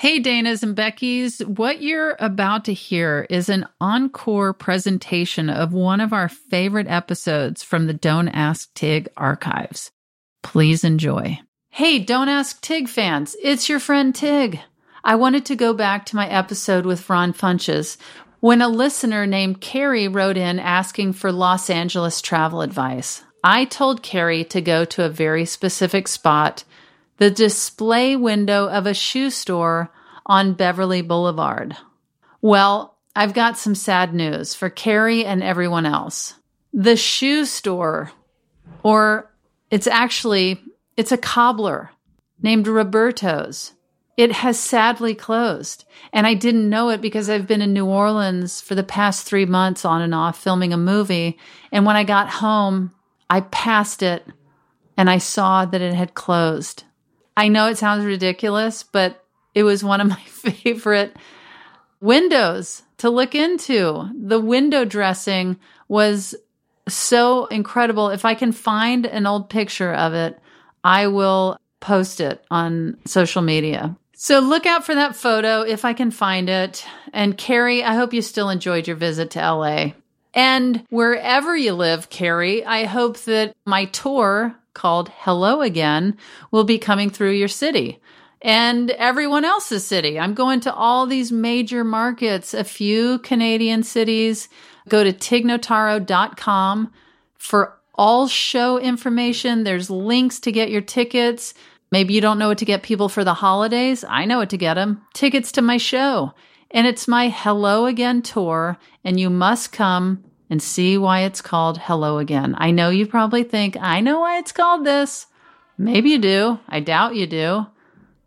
Hey, Danas and Becky's. What you're about to hear is an encore presentation of one of our favorite episodes from the Don't Ask Tig archives. Please enjoy. Hey, Don't Ask Tig fans, it's your friend Tig. I wanted to go back to my episode with Ron Funches when a listener named Carrie wrote in asking for Los Angeles travel advice. I told Carrie to go to a very specific spot the display window of a shoe store on Beverly Boulevard. Well, I've got some sad news for Carrie and everyone else. The shoe store, or it's actually, it's a cobbler named Roberto's. It has sadly closed. And I didn't know it because I've been in New Orleans for the past three months on and off filming a movie. And when I got home, I passed it and I saw that it had closed. I know it sounds ridiculous, but it was one of my favorite windows to look into. The window dressing was so incredible. If I can find an old picture of it, I will post it on social media. So look out for that photo if I can find it. And Carrie, I hope you still enjoyed your visit to LA. And wherever you live, Carrie, I hope that my tour called Hello Again will be coming through your city and everyone else's city. I'm going to all these major markets, a few Canadian cities. Go to tignotaro.com for all show information. There's links to get your tickets. Maybe you don't know what to get people for the holidays. I know what to get them. Tickets to my show. And it's my Hello Again tour, and you must come and see why it's called Hello Again. I know you probably think, I know why it's called this. Maybe you do. I doubt you do.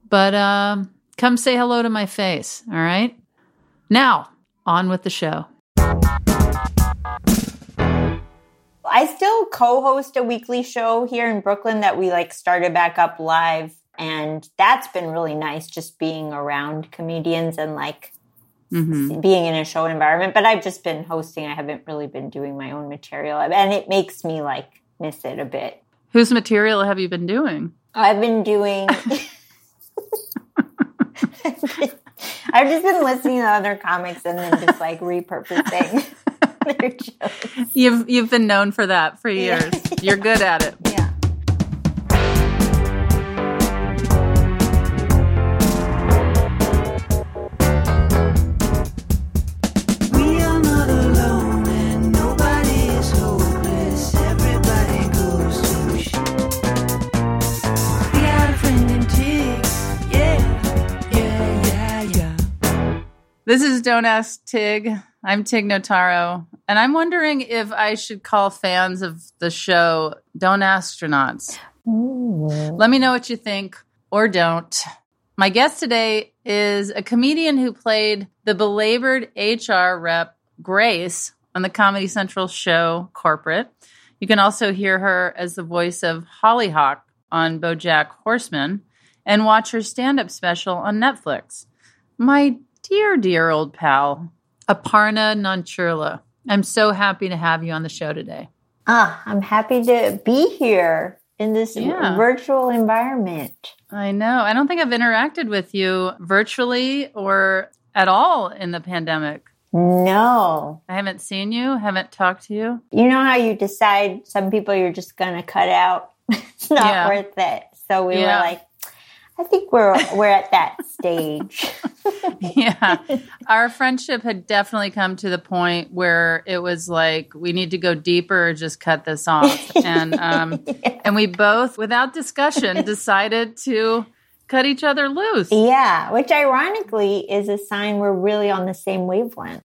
But uh, come say hello to my face, all right? Now, on with the show. I still co-host a weekly show here in Brooklyn that we like started back up live and that's been really nice just being around comedians and like mm-hmm. being in a show environment. But I've just been hosting. I haven't really been doing my own material, and it makes me like miss it a bit. Whose material have you been doing? I've been doing. I've just been listening to other comics and then just like repurposing their jokes. You've you've been known for that for years. Yeah. You're good at it. Yeah. This is Don't Ask Tig. I'm Tig Notaro. And I'm wondering if I should call fans of the show Don't Astronauts. Ooh. Let me know what you think or don't. My guest today is a comedian who played the belabored HR rep Grace on the Comedy Central show Corporate. You can also hear her as the voice of Hollyhock on BoJack Horseman and watch her stand up special on Netflix. My Dear, dear old pal, Aparna Nancherla. I'm so happy to have you on the show today. Ah, I'm happy to be here in this yeah. virtual environment. I know. I don't think I've interacted with you virtually or at all in the pandemic. No. I haven't seen you, haven't talked to you. You know how you decide some people you're just going to cut out? it's not yeah. worth it. So we yeah. were like, I think we're we're at that stage. yeah. Our friendship had definitely come to the point where it was like we need to go deeper or just cut this off. And um yeah. and we both without discussion decided to cut each other loose. Yeah, which ironically is a sign we're really on the same wavelength.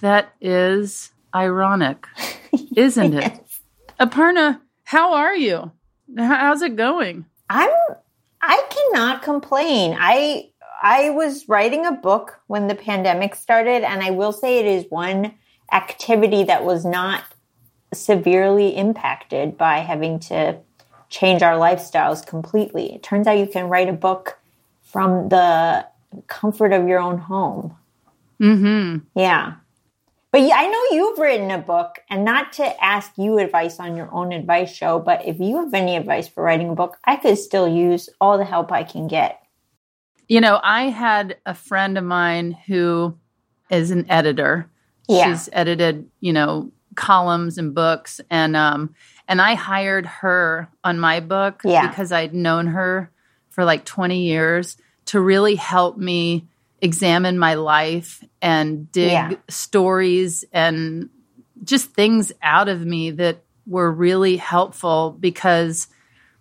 That is ironic, isn't yes. it? Aparna, how are you? How's it going? I'm I cannot complain. I I was writing a book when the pandemic started, and I will say it is one activity that was not severely impacted by having to change our lifestyles completely. It turns out you can write a book from the comfort of your own home. Mm-hmm. Yeah. But I know you've written a book, and not to ask you advice on your own advice show, but if you have any advice for writing a book, I could still use all the help I can get. You know, I had a friend of mine who is an editor. Yeah. She's edited, you know, columns and books and um and I hired her on my book Yeah. because I'd known her for like 20 years to really help me examine my life and dig Yeah. stories and just things out of me that were really helpful because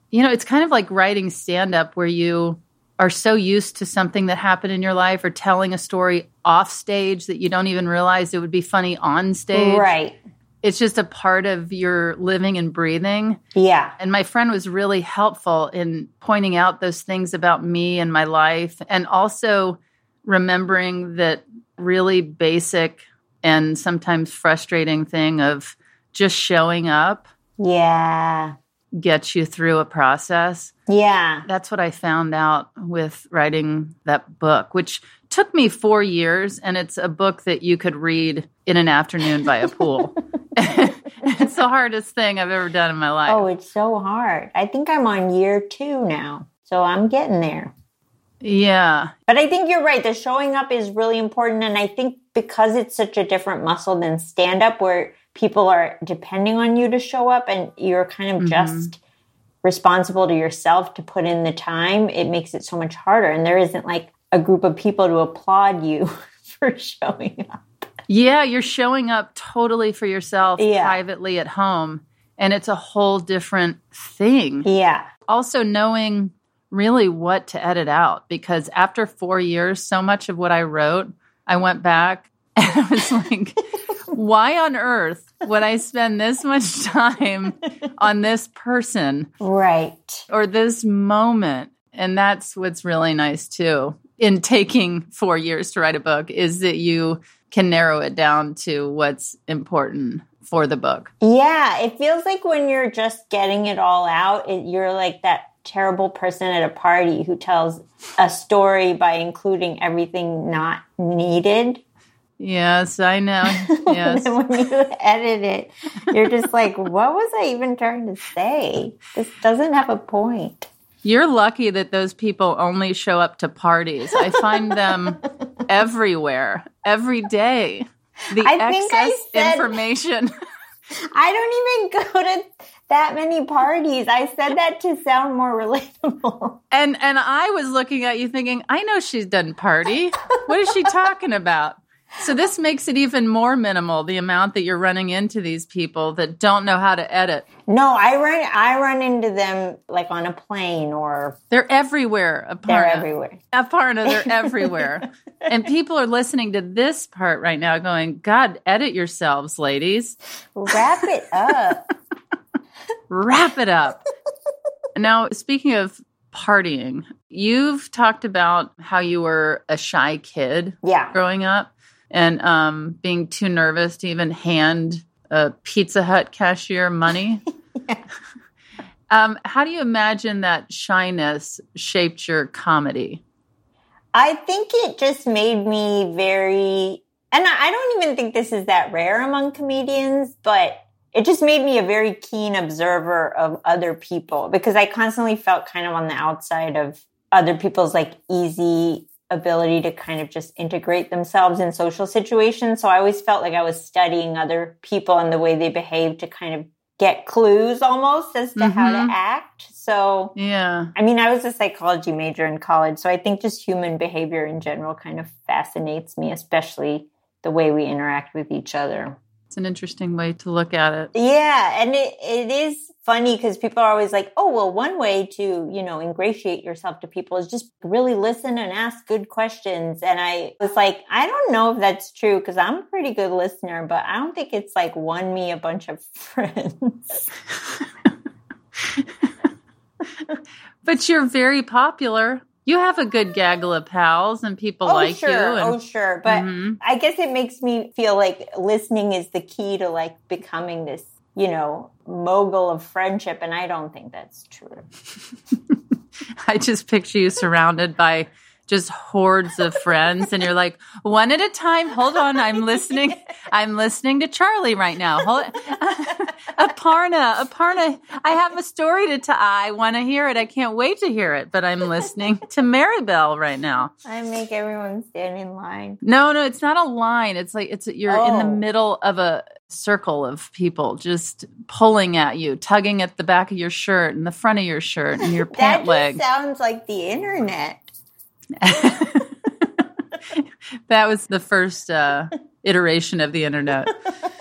you know, it's kind of like writing stand up where you are so used to something that happened in your life or telling a story off stage that you don't even realize it would be funny on stage. Right. It's just a part of your living and breathing. Yeah. And my friend was really helpful in pointing out those things about me and my life and also remembering that really basic and sometimes frustrating thing of just showing up Yeah. gets you through a process. Yeah. That's what I found out with writing that book, which took me four years. And it's a book that you could read in an afternoon by a pool. it's the hardest thing I've ever done in my life. Oh, it's so hard. I think I'm on year two now. So I'm getting there. Yeah. But I think you're right. The showing up is really important. And I think because it's such a different muscle than stand up, where people are depending on you to show up and you're kind of mm-hmm. just responsible to yourself to put in the time, it makes it so much harder. And there isn't like a group of people to applaud you for showing up. Yeah. You're showing up totally for yourself Yeah. privately at home. And it's a whole different thing. Yeah. also knowing really what to edit out because after four years, so much of what I wrote, I went back and I was like, why on earth would I spend this much time on this person Right. or this moment? And that's what's really nice too in taking four years to write a book is that you can narrow it down to what's important for the book. Yeah, it feels like when you're just getting it all out, it, you're like that terrible person at a party who tells a story by including everything not needed. Yes, I know. Yes. and when you edit it, you're just like, what was I even trying to say? This doesn't have a point. You're lucky that those people only show up to parties. I find them everywhere, every day. The I think I excess said- information. I don't even go to that many parties. I said that to sound more relatable. and and I was looking at you thinking, I know she's doesn't party. What is she talking about? So this makes it even more minimal the amount that you're running into these people that don't know how to edit. No, I run I run into them like on a plane or They're everywhere. Aparna. they're everywhere. Aparna, they're everywhere. and people are listening to this part right now going, God, edit yourselves, ladies. Wrap it up. Wrap it up. now, speaking of partying, you've talked about how you were a shy kid Yeah. growing up and um, being too nervous to even hand a Pizza Hut cashier money. um, how do you imagine that shyness shaped your comedy? I think it just made me very, and I don't even think this is that rare among comedians, but it just made me a very keen observer of other people because I constantly felt kind of on the outside of other people's like easy ability to kind of just integrate themselves in social situations. So I always felt like I was studying other people and the way they behave to kind of get clues almost as to how Mhm. to act. So Yeah. I mean, I was a psychology major in college, so I think just human behavior in general kind of fascinates me, especially the way we interact with each other. It's an interesting way to look at it. Yeah, and it, it is funny because people are always like, oh, well, one way to, you know, ingratiate yourself to people is just really listen and ask good questions. And I was like, I don't know if that's true because I'm a pretty good listener, but I don't think it's like won me a bunch of friends. But you're very popular. You have a good gaggle of pals and people oh, like sure. you. And, oh, sure. But Mhm. I guess it makes me feel like listening is the key to like becoming this, you know, mogul of friendship. And I don't think that's true. I just picture you surrounded by just hordes of friends and you're like one at a time hold on i'm listening i'm listening to charlie right now hold aparna aparna i have a story to tell i want to hear it i can't wait to hear it but i'm listening to maribel right now I make everyone stand in line. no no it's not a line it's like it's you're in the Oh. middle of a circle of people just pulling at you tugging at the back of your shirt and the front of your shirt and your pant leg sounds like the internet. that was the first uh, iteration of the internet.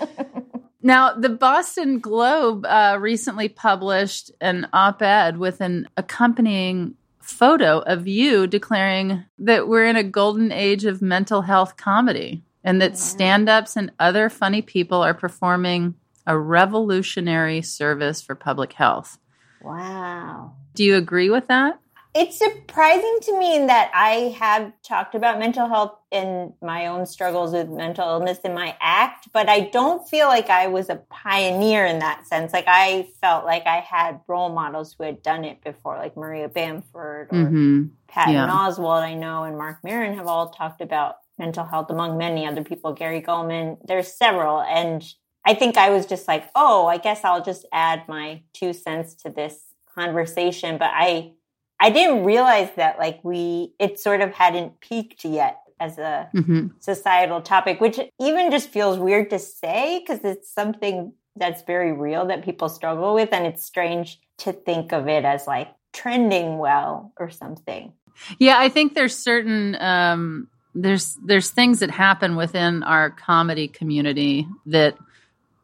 Now, the Boston Globe uh, recently published an op ed with an accompanying photo of you declaring that we're in a golden age of mental health comedy and that stand ups and other funny people are performing a revolutionary service for public health. Wow. Do you agree with that? It's surprising to me in that I have talked about mental health and my own struggles with mental illness in my act, but I don't feel like I was a pioneer in that sense. Like I felt like I had role models who had done it before, like Maria Bamford or Mm-hmm. Patton Yeah. Oswalt, I know, and Mark Maron have all talked about mental health among many other people. Gary Gulman, there's several. And I think I was just like, oh, I guess I'll just add my two cents to this conversation. But I, I didn't realize that like we, it sort of hadn't peaked yet as a Mm-hmm. societal topic, which even just feels weird to say because it's something that's very real that people struggle with. And it's strange to think of it as like trending well or something. Yeah, I think there's certain um, there's there's things that happen within our comedy community that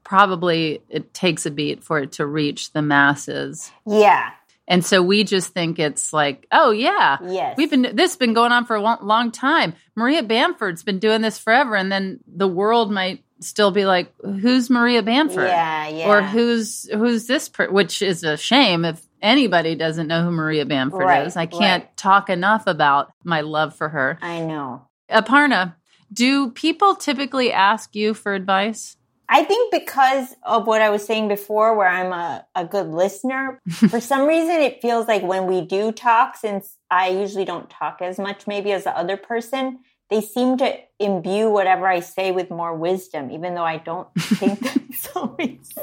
probably it takes a beat for it to reach the masses. Yeah. And so we just think it's like, oh yeah, Yes. we've been this has been going on for a long, long time. Maria Bamford's been doing this forever, and then the world might still be like, who's Maria Bamford? Yeah, yeah. Or who's who's this? Per-? Which is a shame if anybody doesn't know who Maria Bamford Right, is. I can't right. talk enough about my love for her. I know. Uh, Aparna, do people typically ask you for advice? I think because of what I was saying before, where I'm a, a good listener, for some reason it feels like when we do talk, since I usually don't talk as much maybe as the other person, they seem to imbue whatever I say with more wisdom, even though I don't think that's always,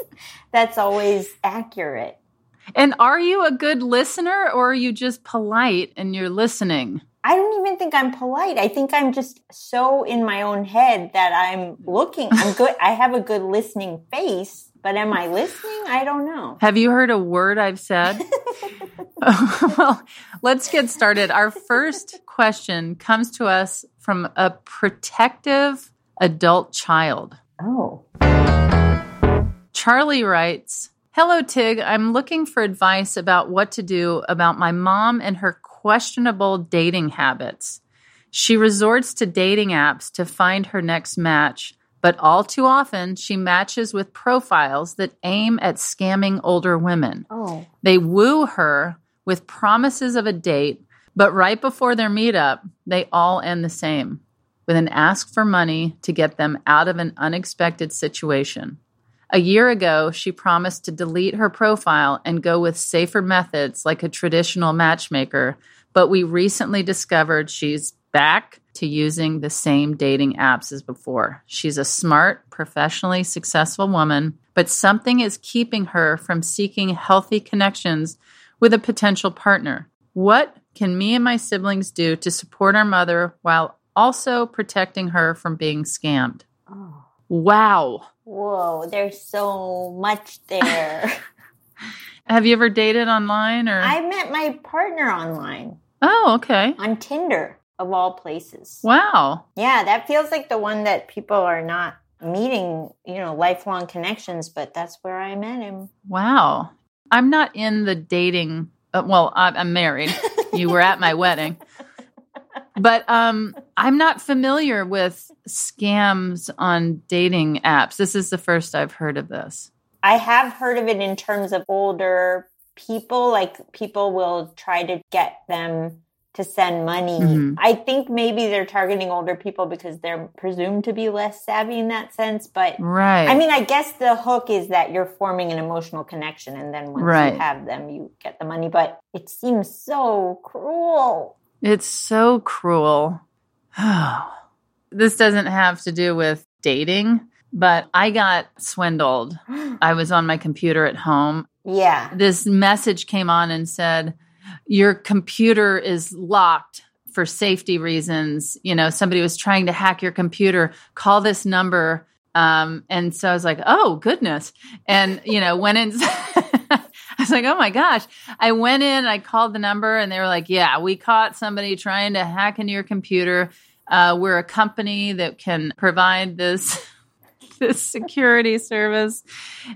that's always accurate. And are you a good listener or are you just polite and you're listening? I don't even think I'm polite. I think I'm just so in my own head that I'm looking. I'm good. I have a good listening face, but am I listening? I don't know. Have you heard a word I've said? well, let's get started. Our first question comes to us from a protective adult child. Oh. Charlie writes Hello, Tig. I'm looking for advice about what to do about my mom and her questionable dating habits. She resorts to dating apps to find her next match, but all too often she matches with profiles that aim at scamming older women. Oh. They woo her with promises of a date, but right before their meetup, they all end the same with an ask for money to get them out of an unexpected situation. A year ago, she promised to delete her profile and go with safer methods like a traditional matchmaker, but we recently discovered she's back to using the same dating apps as before. She's a smart, professionally successful woman, but something is keeping her from seeking healthy connections with a potential partner. What can me and my siblings do to support our mother while also protecting her from being scammed? Oh. Wow. Whoa, there's so much there. Have you ever dated online or? I met my partner online oh, okay. on Tinder, of all places. Wow. Yeah, that feels like the one that people are not meeting, you know, lifelong connections, but that's where I met him. Wow. I'm not in the dating. Uh, well, I'm married. you were at my wedding. But um, I'm not familiar with scams on dating apps. This is the first I've heard of this. I have heard of it in terms of older people, like people will try to get them to send money. Mhm. I think maybe they're targeting older people because they're presumed to be less savvy in that sense, but Right. I mean, I guess the hook is that you're forming an emotional connection, and then once Right. you have them, you get the money. But it seems so cruel. It's so cruel. this doesn't have to do with dating, but I got swindled. I was on my computer at home. Yeah. This message came on and said, Your computer is locked for safety reasons. You know, somebody was trying to hack your computer. Call this number. Um, and so I was like, Oh, goodness. And, you know, went in. I was like, oh my gosh. I went in, I called the number, and they were like, yeah, we caught somebody trying to hack into your computer. Uh, we're a company that can provide this this security service.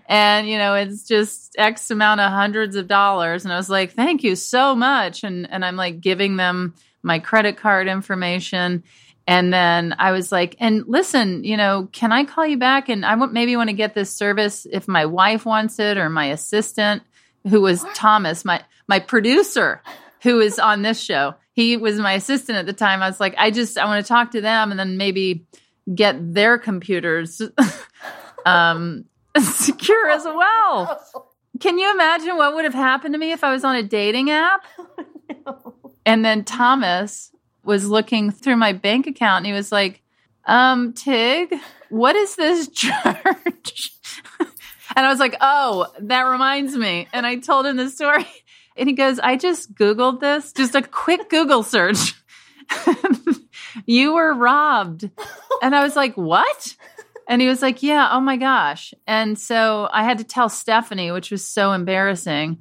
And you know it's just x amount of hundreds of dollars. And i was like thank you so much. And and i'm like giving them my credit card information. And then i was like and listen you know can i call you back? And i maybe want to get this service if my wife wants it or my assistant who was Thomas, my my producer, who is on this show. He was my assistant at the time. I was like, I just I want to talk to them and then maybe get their computers um, secure as well. Can you imagine what would have happened to me if I was on a dating app? And then Thomas was looking through my bank account and he was like, um, Tig, what is this charge? And I was like, oh, that reminds me. And I told him the story. And he goes, I just Googled this, just a quick Google search. you were robbed. And I was like, what? And he was like, yeah, oh my gosh. And so I had to tell Stephanie, which was so embarrassing.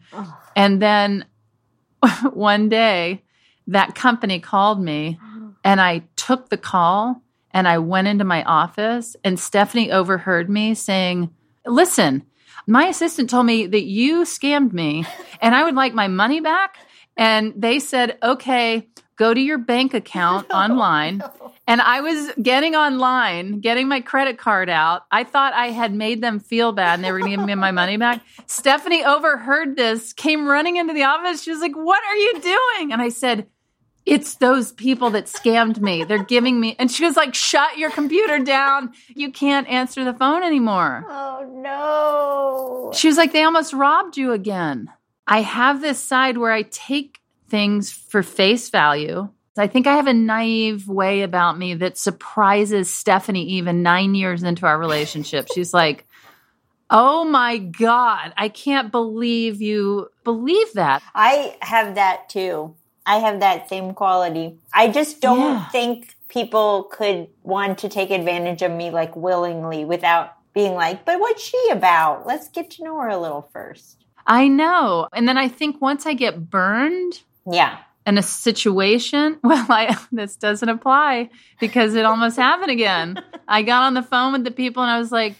And then one day, that company called me and I took the call and I went into my office and Stephanie overheard me saying, listen, my assistant told me that you scammed me and I would like my money back. And they said, okay, go to your bank account oh, online. And I was getting online, getting my credit card out. I thought I had made them feel bad and they were going to give me my money back. Stephanie overheard this, came running into the office. She was like, What are you doing? And I said, it's those people that scammed me. They're giving me, and she was like, shut your computer down. You can't answer the phone anymore. Oh, no. She was like, they almost robbed you again. I have this side where I take things for face value. I think I have a naive way about me that surprises Stephanie even nine years into our relationship. She's like, Oh my God, I can't believe you believe that. I have that too. I have that same quality. I just don't Yeah. think people could want to take advantage of me like willingly without being like, but what's she about? Let's get to know her a little first. I know. And then I think once I get burned, Yeah. in a situation well i this doesn't apply because it almost happened again i got on the phone with the people and i was like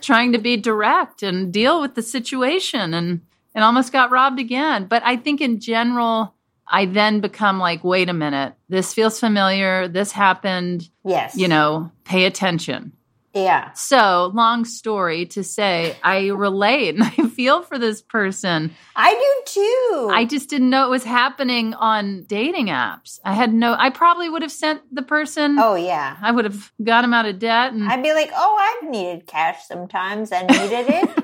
trying to be direct and deal with the situation and and almost got robbed again but i think in general i then become like wait a minute this feels familiar this happened Yes. you know pay attention Yeah. so long story to say i relate and i feel for this person I do too. I just didn't know it was happening on dating apps. I had no, I probably would have sent the person, Oh yeah. I would have got him out of debt. And I'd be like, oh, I've needed cash sometimes and needed it.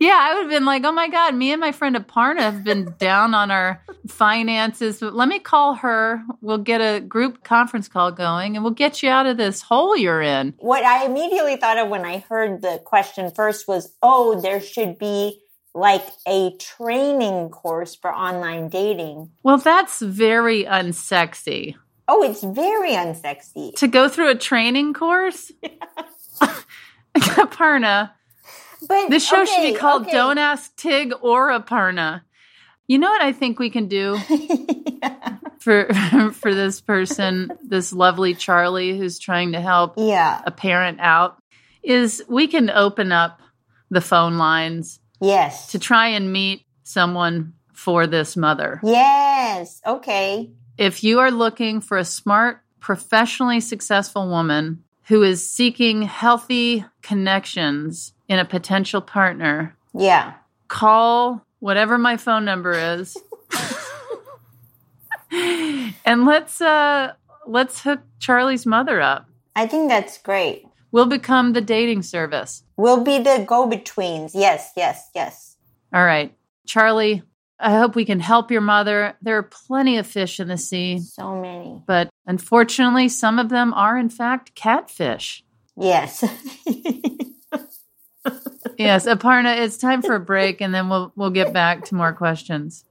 yeah, I would have been like, oh my God, me and my friend Aparna have been down on our finances. But let me call her. We'll get a group conference call going and we'll get you out of this hole you're in. what I immediately thought of when I heard the question first was, oh, there should be like a training course for online dating. Well, that's very unsexy. Oh, it's very unsexy. To go through a training course? Aparna, But This show should be called okay. Don't Ask Tig or Aparna. You know what I think we can do for for this person, this lovely Charlie who's trying to help Yeah. a parent out is we can open up the phone lines Yes. to try and meet someone for this mother. Yes. Okay. If you are looking for a smart, professionally successful woman who is seeking healthy connections in a potential partner, Yeah. call whatever my phone number is and let's uh let's hook charlie's mother up I think that's great. we'll become the dating service We'll be the go betweens. Yes. Yes. Yes. all right charlie I hope we can help your mother. There are plenty of fish in the sea. So many. But unfortunately, some of them are, in fact, catfish. Yes. yes, Aparna, it's time for a break and then we'll we'll get back to more questions.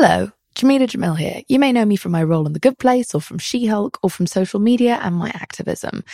Hello, Jameela Jamil here. You may know me from my role in The Good Place or from She Hulk or from social media and my activism.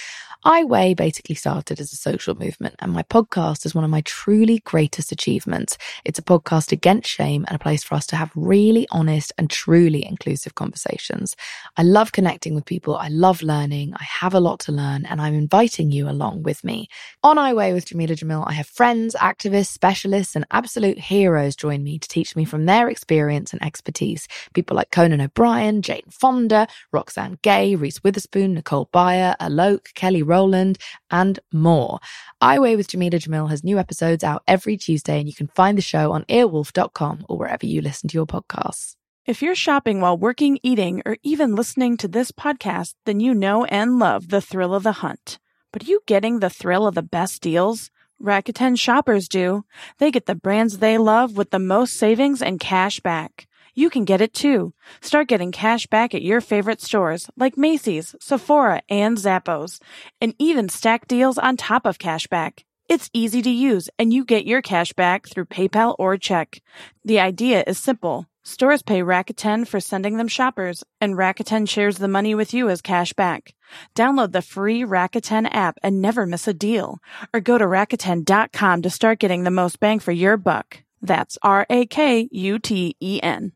I Weigh basically started as a social movement, and my podcast is one of my truly greatest achievements. It's a podcast against shame and a place for us to have really honest and truly inclusive conversations. I love connecting with people. I love learning. I have a lot to learn, and I'm inviting you along with me. On I Weigh with Jameela Jamil, I have friends, activists, specialists, and absolute heroes join me to teach me from their experience and expertise. People like Conan O'Brien, Jane Fonda, Roxane Gay, Reese Witherspoon, Nicole Byer, Alok, Kelly Rowland, and more. I Weigh with Jameela Jamil has new episodes out every Tuesday, and you can find the show on earwolf.com or wherever you listen to your podcasts. If you're shopping while working, eating, or even listening to this podcast, then you know and love the thrill of the hunt. But are you getting the thrill of the best deals? Rakuten shoppers do. They get the brands they love with the most savings and cash back you can get it too. Start getting cash back at your favorite stores like Macy's, Sephora, and Zappos, and even stack deals on top of cash back. It's easy to use and you get your cash back through PayPal or check. The idea is simple. Stores pay Rakuten for sending them shoppers, and Rakuten shares the money with you as cash back. Download the free Rakuten app and never miss a deal. Or go to Rakuten.com to start getting the most bang for your buck. That's R A K U T E N.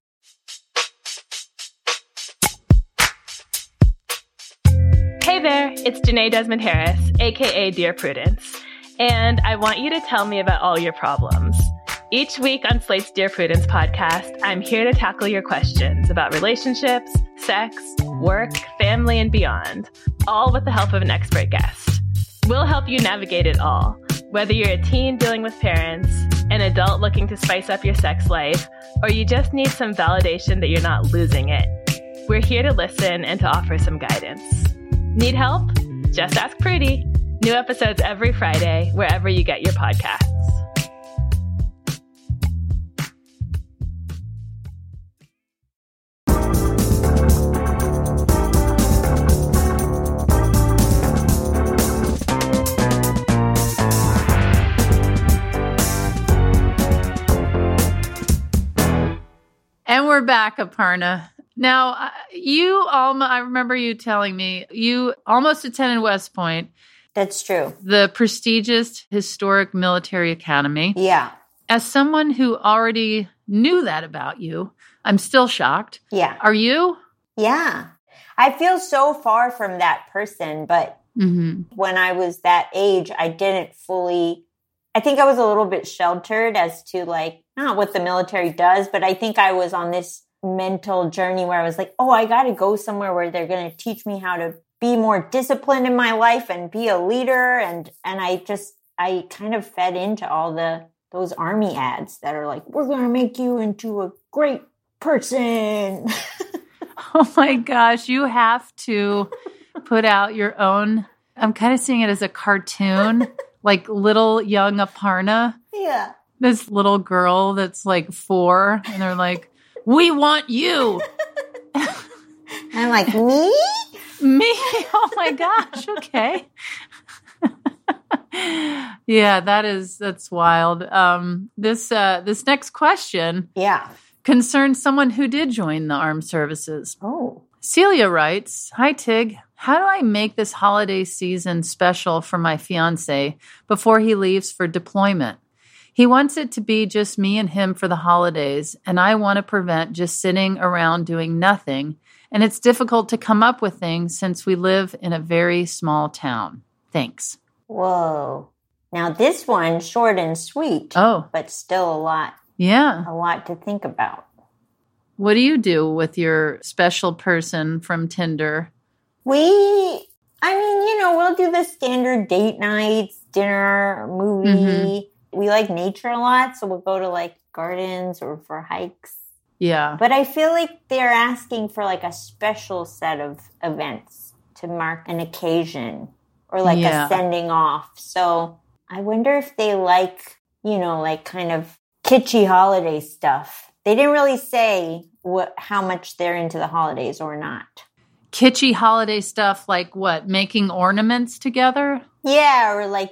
Hey there, it's Jenée Desmond Harris, aka Dear Prudence, and I want you to tell me about all your problems. Each week on Slate's Dear Prudence podcast, I'm here to tackle your questions about relationships, sex, work, family, and beyond, all with the help of an expert guest. We'll help you navigate it all, whether you're a teen dealing with parents, an adult looking to spice up your sex life, or you just need some validation that you're not losing it. We're here to listen and to offer some guidance. Need help? Just ask Prudie. New episodes every Friday, wherever you get your podcasts. And we're back, Aparna. Now, you, Alma, I remember you telling me you almost attended West Point. That's true. The prestigious historic military academy. Yeah. As someone who already knew that about you, I'm still shocked. Yeah. Are you? Yeah. I feel so far from that person, but mm-hmm. when I was that age, I didn't fully, I think I was a little bit sheltered as to like, not what the military does, but I think I was on this mental journey where I was like, oh, I got to go somewhere where they're going to teach me how to be more disciplined in my life and be a leader. And, and I just, I kind of fed into all the, those army ads that are like, we're going to make you into a great person. oh my gosh. You have to put out your own. I'm kind of seeing it as a cartoon, like little young Aparna. Yeah. This little girl that's like four, and they're like, we want you. I'm like, me? Me? Oh my gosh. Okay. yeah, that is that's wild. Um this uh this next question Yeah. concerns someone who did join the armed services. Oh. Celia writes, Hi Tig, how do I make this holiday season special for my fiance before he leaves for deployment? He wants it to be just me and him for the holidays, and I want to prevent just sitting around doing nothing. And it's difficult to come up with things since we live in a very small town. Thanks. Whoa. Now this one short and sweet. Oh. But still a lot. Yeah. A lot to think about. What do you do with your special person from Tinder? We I mean, you know, we'll do the standard date nights, dinner, movie. Mm-hmm we like nature a lot, so we'll go to like gardens or for hikes. Yeah. But I feel like they're asking for like a special set of events to mark an occasion or like Yeah. a sending off. So I wonder if they like, you know, like kind of kitschy holiday stuff. They didn't really say what how much they're into the holidays or not. Kitschy holiday stuff like what? Making ornaments together? Yeah, or like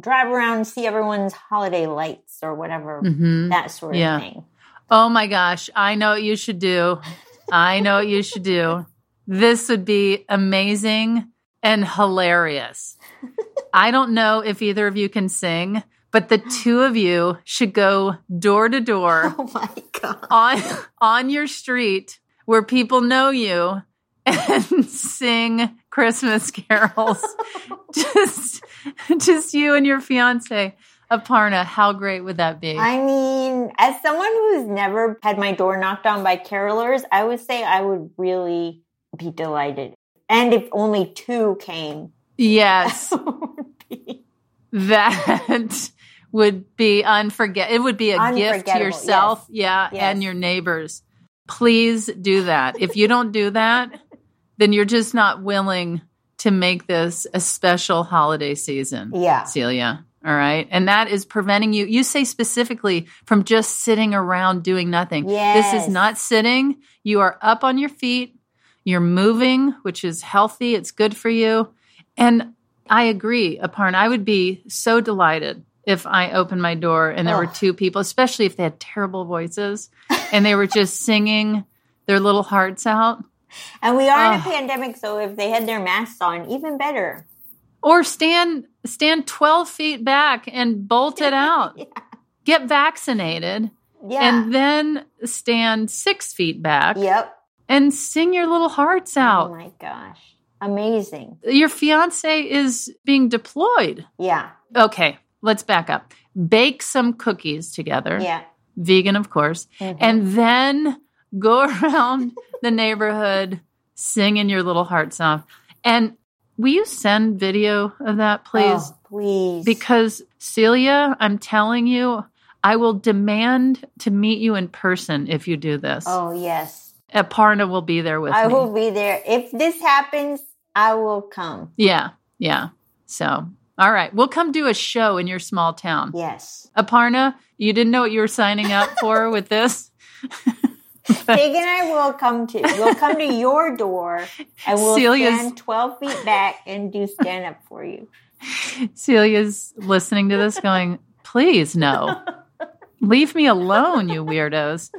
drive around see everyone's holiday lights or whatever, Mhm. that sort of Yeah. thing. Oh my gosh, I know what you should do. I know what you should do. This would be amazing and hilarious. I don't know if either of you can sing, but the two of you should go door to door Oh my god. on on your street where people know you and sing Christmas carols. just just you and your fiance. Aparna, how great would that be? I mean, as someone who's never had my door knocked on by carolers, I would say I would really be delighted. And if only two came, yes. would be- That would be unforget. It would be a gift to Unforgettable, yourself, yeah, Yes. and your neighbors. Please do that. If you don't do that, then you're just not willing to make this a special holiday season. yeah. Celia. All right. And that is preventing you, you say specifically from just sitting around doing nothing. This is not sitting. You are up on your feet. You're moving, which is healthy. It's good for you. And I agree, Aparna. I would be so delighted if I opened my door and there were two people, especially if they had terrible voices and they were just singing their little hearts out. And we are in a Oh. pandemic, so if they had their masks on, even better. Or stand stand 12 feet back and bolt it out. Yeah. Get vaccinated. Yeah. and then stand six feet back yep. and sing your little hearts Oh out. my gosh. Amazing. Your fiance is being deployed. Yeah. Okay, let's back up. Bake some cookies together, Yeah. vegan, of course, Mhm. and then go around the neighborhood singing your little hearts off. And will you send video of that, oh, please? Oh, please. Because Celia, I'm telling you, I will demand to meet you in person if you do this. Oh, yes. Aparna will be there with I me. will be there. If this happens, I will come. Yeah, yeah. So, all right, we'll come do a show in your small town. Yes. Aparna, you didn't know what you were signing up for with this. Tig and I will come to we'll come to your door and we'll Celia's- stand twelve feet back and do stand up for you. Celia's listening to this, going, "Please, no, leave me alone, you weirdos."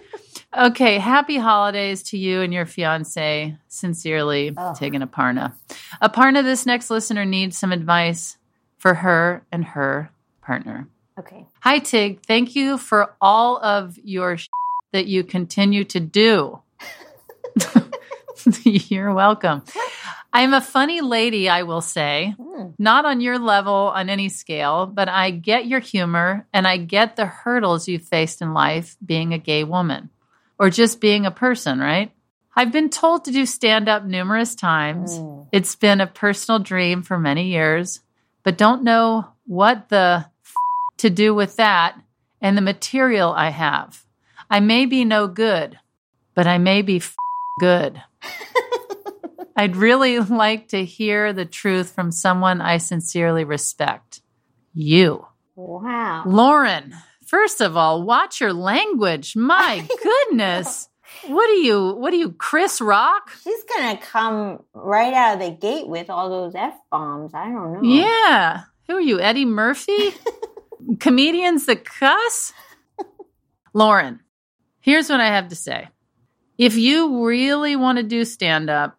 Okay, happy holidays to you and your fiance. Sincerely, Oh. Tig and Aparna. Aparna, this next listener needs some advice for her and her partner. Okay. Hi, Tig. Thank you for all of your that you continue to do. You're welcome. I'm a funny lady, I will say. Hmm. Not on your level on any scale, but I get your humor and I get the hurdles you've faced in life being a gay woman or just being a person, right? I've been told to do stand up numerous times. Hmm. It's been a personal dream for many years, but don't know what the f- to do with that and the material I have. I may be no good, but I may be f- good. I'd really like to hear the truth from someone I sincerely respect. You. Wow. Lauren, first of all, watch your language. My goodness. What are you, what are you, Chris Rock? She's gonna come right out of the gate with all those F bombs. I don't know. Yeah. Who are you, Eddie Murphy? Comedians that cuss? Lauren, here's what I have to say. If you really want to do stand up,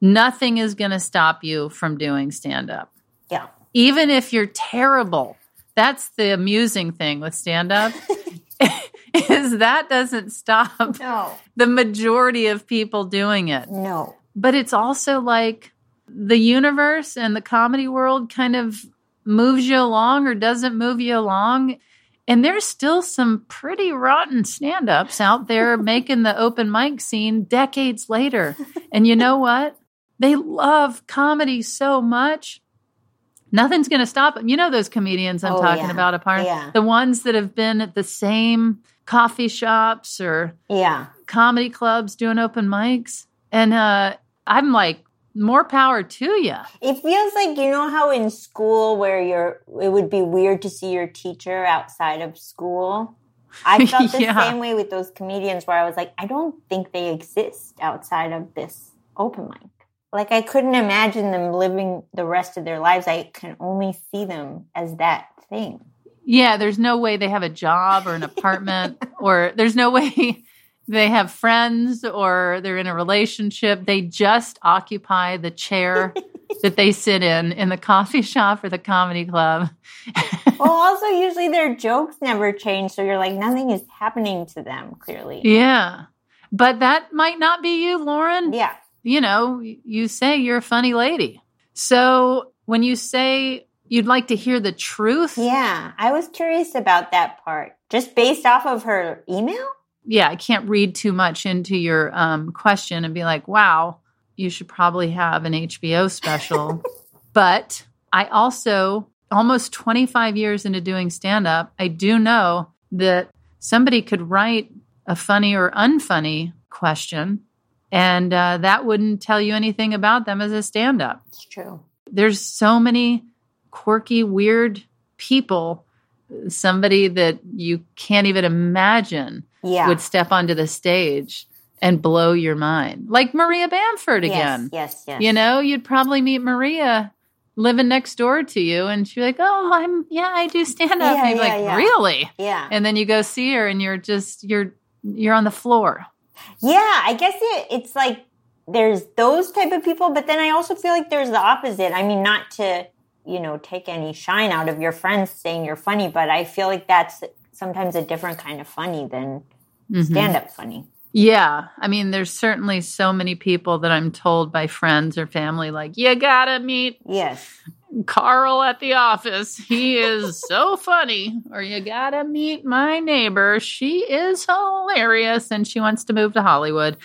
nothing is going to stop you from doing stand up. Yeah. Even if you're terrible. That's the amusing thing with stand up. is that doesn't stop No. the majority of people doing it No. but it's also like the universe and the comedy world kind of moves you along or doesn't move you along. And there's still some pretty rotten stand ups out there making the open mic scene decades later. And you know what? They love comedy so much. Nothing's going to stop them. You know those comedians I'm Oh, talking yeah. about, Aparna Yeah. the ones that have been at the same coffee shops or Yeah. comedy clubs doing open mics, and uh, I'm like, more power to you. It feels like you know how in school where you're it would be weird to see your teacher outside of school. I felt the Yeah. same way with those comedians where I was like, I don't think they exist outside of this open mic. Like I couldn't imagine them living the rest of their lives. I can only see them as that thing. Yeah, there's no way they have a job or an apartment, or there's no way they have friends or they're in a relationship. They just occupy the chair that they sit in in the coffee shop or the comedy club. Well, also usually their jokes never change, so you're like nothing is happening to them. Clearly, yeah. But that might not be you, Lauren. yeah. You know, you say you're a funny lady. So when you say you'd like to hear the truth, Yeah, I was curious about that part. Just based off of her email? Yeah, I can't read too much into your um, question and be like, wow, you should probably have an HBO special. but I also, almost 25 years into doing stand up, I do know that somebody could write a funny or unfunny question, and uh, that wouldn't tell you anything about them as a stand up It's true. there's so many quirky, weird people. Somebody that you can't even imagine Yeah. would step onto the stage and blow your mind, like Maria Bamford again. Yes, yes, yes. You know, you'd probably meet Maria living next door to you, and she'd be like, "Oh, I'm yeah, I do stand up." Yeah, and you'd be yeah, like, yeah. "Really?" Yeah. And then you go see her, and you're just you're you're on the floor. Yeah, I guess it, it's like there's those type of people, but then I also feel like there's the opposite. I mean, not to, you know, take any shine out of your friends saying you're funny, but I feel like that's sometimes a different kind of funny than Mhm. stand up funny. Yeah. I mean, there's certainly so many people that I'm told by friends or family, like, you gotta meet Yes. Carl at the office. He is so funny. Or you gotta meet my neighbor. She is hilarious and she wants to move to Hollywood.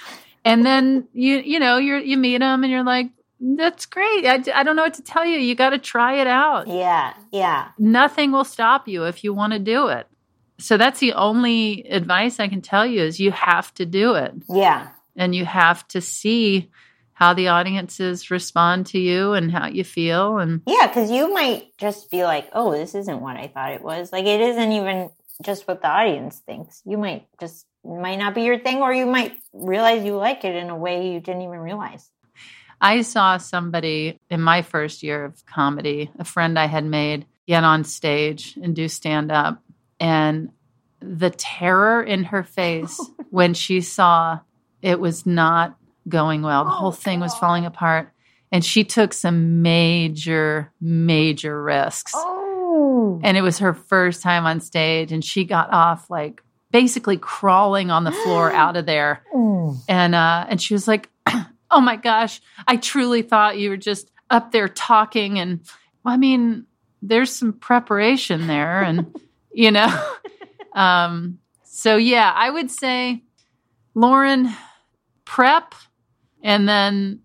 And then you, you know, you you meet them and you're like, that's great. I, I don't know what to tell you. You got to try it out. Yeah. Yeah. Nothing will stop you if you want to do it. So that's the only advice I can tell you is you have to do it Yeah. and you have to see how the audiences respond to you and how you feel and Yeah, because you might just be like, oh, this isn't what I thought it was. Like, it isn't even just what the audience thinks. You might just, might not be your thing, or you might realize you like it in a way you didn't even realize. I saw somebody in my first year of comedy, a friend I had made, get on stage and do stand up. And the terror in her face when she saw it was not going well, the whole thing was falling apart. And she took some major, major risks. Oh. And it was her first time on stage. And she got off like basically crawling on the floor out of there and uh and she was like oh my gosh i truly thought you were just up there talking and well, i mean there's some preparation there and you know? Um so yeah i would say lauren prep and then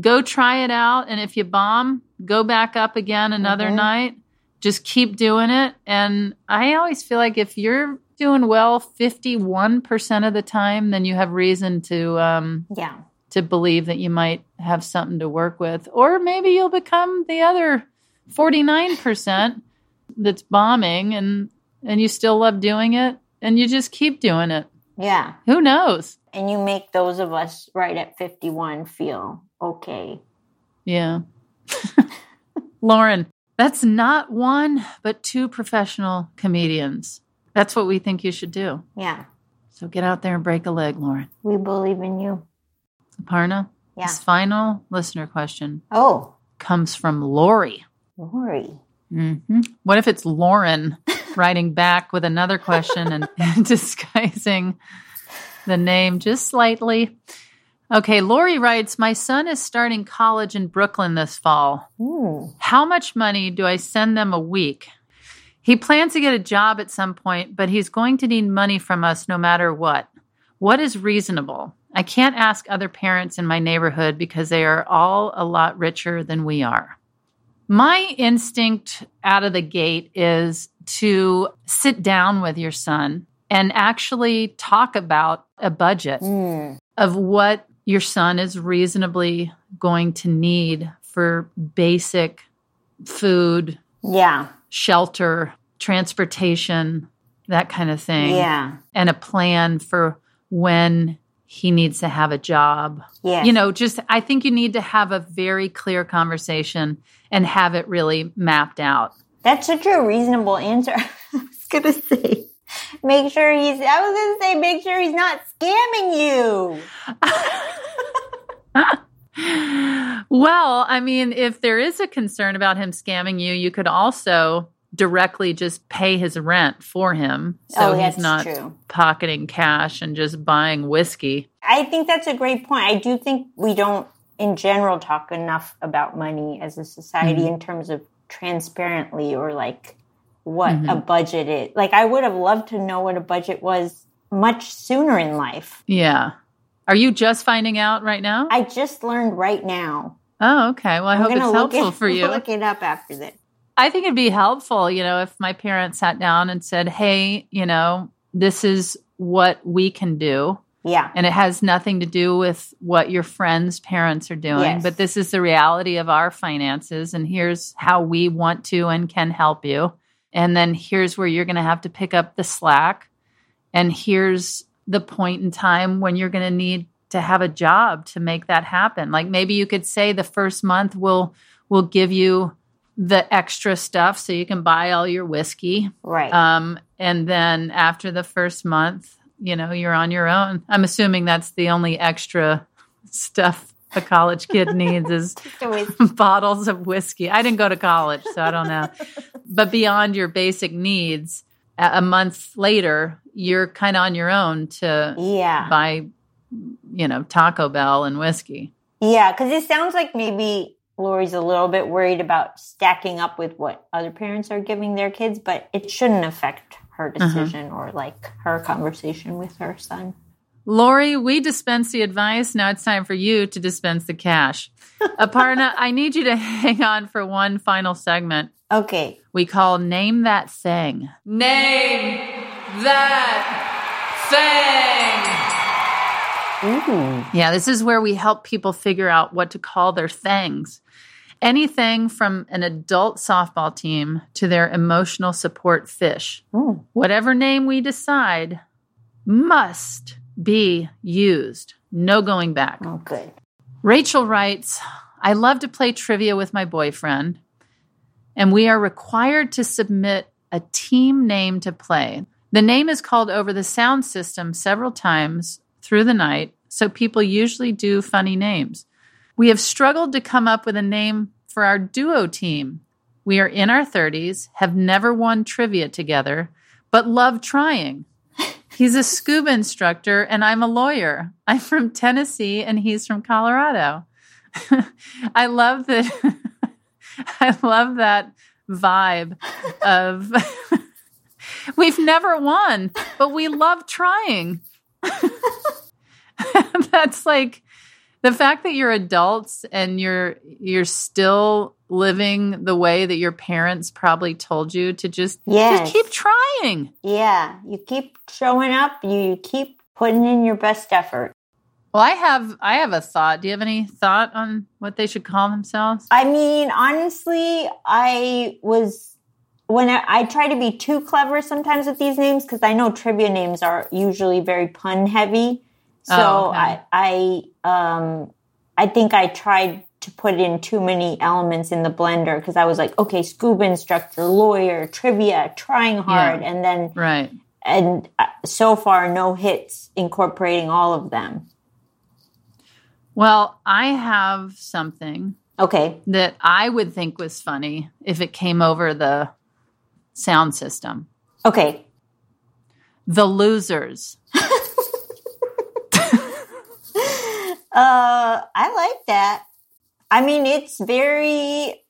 go try it out. And if you bomb go back up again another Mhm. night. Just keep doing it. And i always feel like if you're doing well 51% of the time then you have reason to um Yeah. to believe that you might have something to work with. Or maybe you'll become the other 49% that's bombing. And and you still love doing it and you just keep doing it Yeah. who knows And you make those of us right at 51 feel okay. yeah lauren that's not one but two professional comedians that's what we think you should do Yeah. so get out there and break a leg lauren We believe in you. aparna Yeah. this final listener question Oh, comes from lori Lori. hmm What if it's Lauren writing back with another question and disguising the name just slightly? Okay, Lori writes My son is starting college in Brooklyn this fall. Hmm. How much money do I send them a week? He plans to get a job at some point, but he's going to need money from us no matter what. What is reasonable? I can't ask other parents in my neighborhood because they are all a lot richer than we are. My instinct out of the gate is to sit down with your son and actually talk about a budget Mm. of what your son is reasonably going to need for basic food, Yeah. shelter, transportation, that kind of thing. Yeah. And a plan for when he needs to have a job. Yeah. You know, just I think you need to have a very clear conversation and have it really mapped out. That's such a reasonable answer. I was gonna say, make sure he's. I was gonna say, make sure he's not scamming you. well, I mean, if there is a concern about him scamming you, you could also directly just pay his rent for him so oh, he's not true. pocketing cash and just buying whiskey. I think that's a great point. I do think we don't, in general, talk enough about money as a society Mm-hmm. in terms of transparently or like what a Mhm. budget is. Like, I would have loved to know what a budget was much sooner in life. Yeah. Are you just finding out right now? I just learned right now. oh, okay. Well, I I'm hope it's helpful it, for you. Look it up after this. I think it'd be helpful, you know, if my parents sat down and said, hey, you know, this is what we can do. Yeah. And it has nothing to do with what your friends' parents are doing, Yes. but this is the reality of our finances. And here's how we want to and can help you. And then here's where you're going to have to pick up the slack. And here's the point in time when you're going to need to have a job to make that happen. Like maybe you could say the first month we'll we'll give you the extra stuff so you can buy all your whiskey. Right. Um, and then after the first month, you know, you're on your own. I'm assuming that's the only extra stuff a college kid needs is bottles of whiskey. I didn't go to college, so I don't know. But beyond your basic needs, a month later, you're kind of on your own to yeah. buy, you know, Taco Bell and whiskey. Yeah, because it sounds like maybe Lori's a little bit worried about stacking up with what other parents are giving their kids, but it shouldn't affect her Uh-huh. decision or like her conversation with her son. Lori, we dispense the advice. Now it's time for you to dispense the cash. Aparna, I need you to hang on for one final segment Okay. we call Name That Thing. Name That Thing. Ooh. Yeah, this is where we help people figure out what to call their things. Anything from an adult softball team to their emotional support fish. Ooh. Whatever name we decide must be used. No going back. Good. Rachel writes, I love to play trivia with my boyfriend, and we are required to submit a team name to play. The name is called over the sound system several times through the night, so people usually do funny names. We have struggled to come up with a name for our duo team. We are in our 30s, have never won trivia together, but love trying. He's a scuba instructor and I'm a lawyer. I'm from Tennessee and he's from Colorado. I love that I love that vibe of we've never won, but we love trying. That's like the fact that you're adults and you're you're still living the way that your parents probably told you to just Yes. just keep trying. Yeah. You keep showing up, you keep putting in your best effort. Well, I have I have a thought. Do you have any thought on what they should call themselves? I mean, honestly, I was when I, I try to be too clever sometimes with these names because I know trivia names are usually very pun heavy. So Oh, okay. I I um I think I tried to put in too many elements in the blender because I was like, okay, scuba instructor, lawyer, trivia, trying hard, and then Right. and uh, so far no hits incorporating all of them. Well, I have something Okay, that I would think was funny if it came over the sound system. okay, The losers. Uh, I like that. I mean, it's very.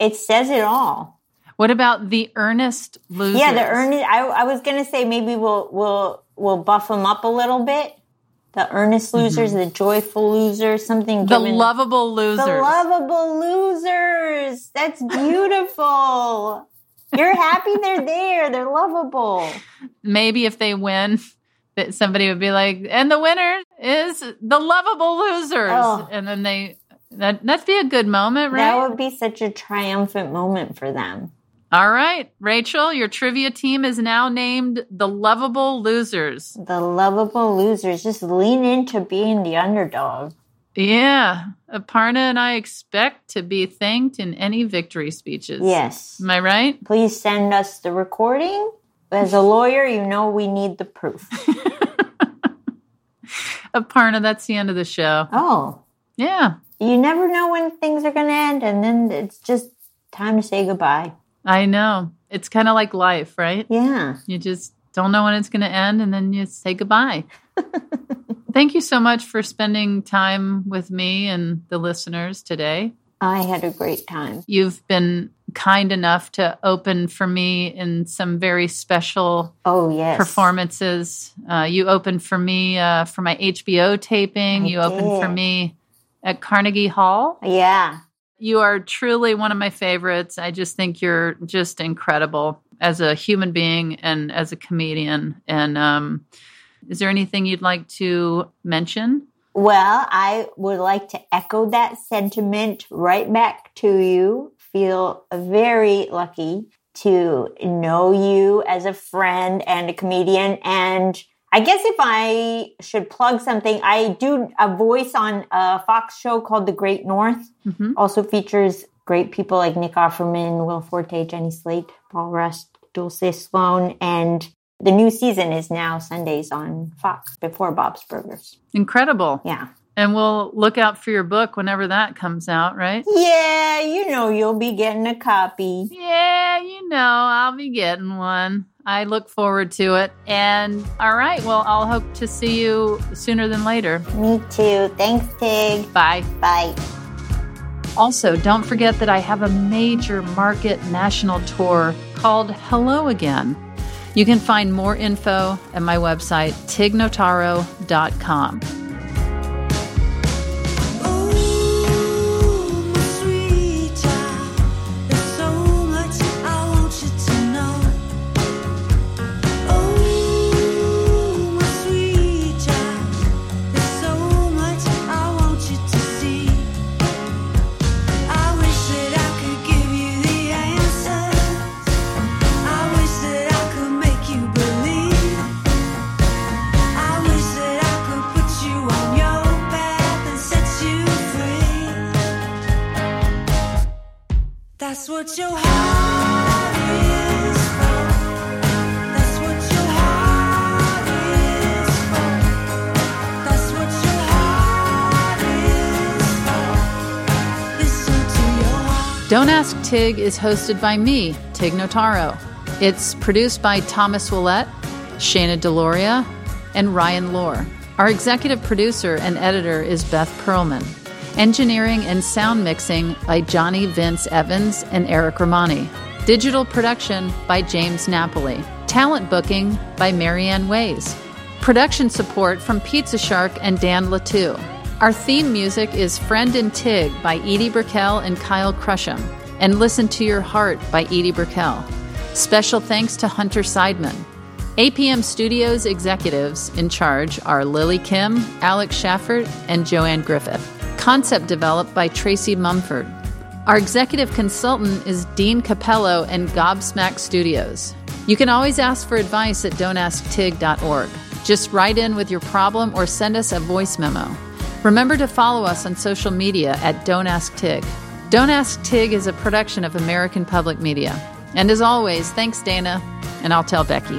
It says it all. What about the earnest losers? Yeah, the earnest. I, I was gonna say maybe we'll we'll we'll buff them up a little bit. The earnest losers, the joyful losers, something The lovable losers. The lovable losers. That's beautiful. You're happy they're there. They're lovable. Maybe if they win, that somebody would be like, and the winner is the lovable losers. Oh. And then they, that, that'd be a good moment, right? That would be such a triumphant moment for them. All right, Rachel, your trivia team is now named the lovable losers. The lovable losers just lean into being the underdog. Yeah. Aparna and I expect to be thanked in any victory speeches. Yes. Am I right? Please send us the recording. As a lawyer, you know we need the proof. Aparna, that's the end of the show. Oh, Yeah. you never know when things are going to end, and then it's just time to say goodbye. I know. It's kind of like life, right? Yeah. You just don't know when it's going to end and then you say goodbye. Thank you so much for spending time with me and the listeners today. I had a great time. You've been kind enough to open for me in some very special Oh, yes. performances. Uh, you opened for me uh, for my HBO taping. I you opened for me at Carnegie Hall. Yeah. You are truly one of my favorites. I just think you're just incredible as a human being and as a comedian. And um, is there anything you'd like to mention? Well, I would like to echo that sentiment right back to you. Feel very lucky to know you as a friend and a comedian. And I guess if I should plug something, I do a voice on a Fox show called The Great North. Mhm. Also features great people like Nick Offerman, Will Forte, Jenny Slate, Paul Rust, Dulce Sloan, and the new season is now Sundays on Fox before Bob's Burgers. Incredible. Yeah. And we'll look out for your book whenever that comes out, right? Yeah, you know you'll be getting a copy. Yeah, you know, I'll be getting one. I look forward to it. And all right, well, I'll hope to see you sooner than later. Me too. Thanks, Tig. Bye. Bye. Also, don't forget that I have a major market national tour called Hello Again. You can find more info at my website, tignotaro.com. Don't Ask Tig is hosted by me, Tig Notaro. It's produced by Thomas Willett, Shana Deloria, and Ryan Lohr. Our executive producer and editor is Beth Perlman. Engineering and sound mixing by Johnny Vince Evans and Eric Romani. Digital production by James Napoli. Talent booking by Marianne Ways. Production support from Pizza Shark and Dan Latu. Our theme music is Friend and Tig by Edie Brickell and Kyle Crusham, and Listen to Your Heart by Edie Brickell. Special thanks to Hunter Seidman. APM Studios executives in charge are Lily Kim, Alex Schaffert, and Joanne Griffith. Concept developed by Tracy Mumford. Our executive consultant is Dean Capello and Gobsmack Studios. You can always ask for advice at don'tasktig.org. Just write in with your problem or send us a voice memo. Remember to follow us on social media at Don't Ask Tig. Don't Ask Tig is a production of American Public Media. And as always, thanks, Dana, and I'll tell Becky.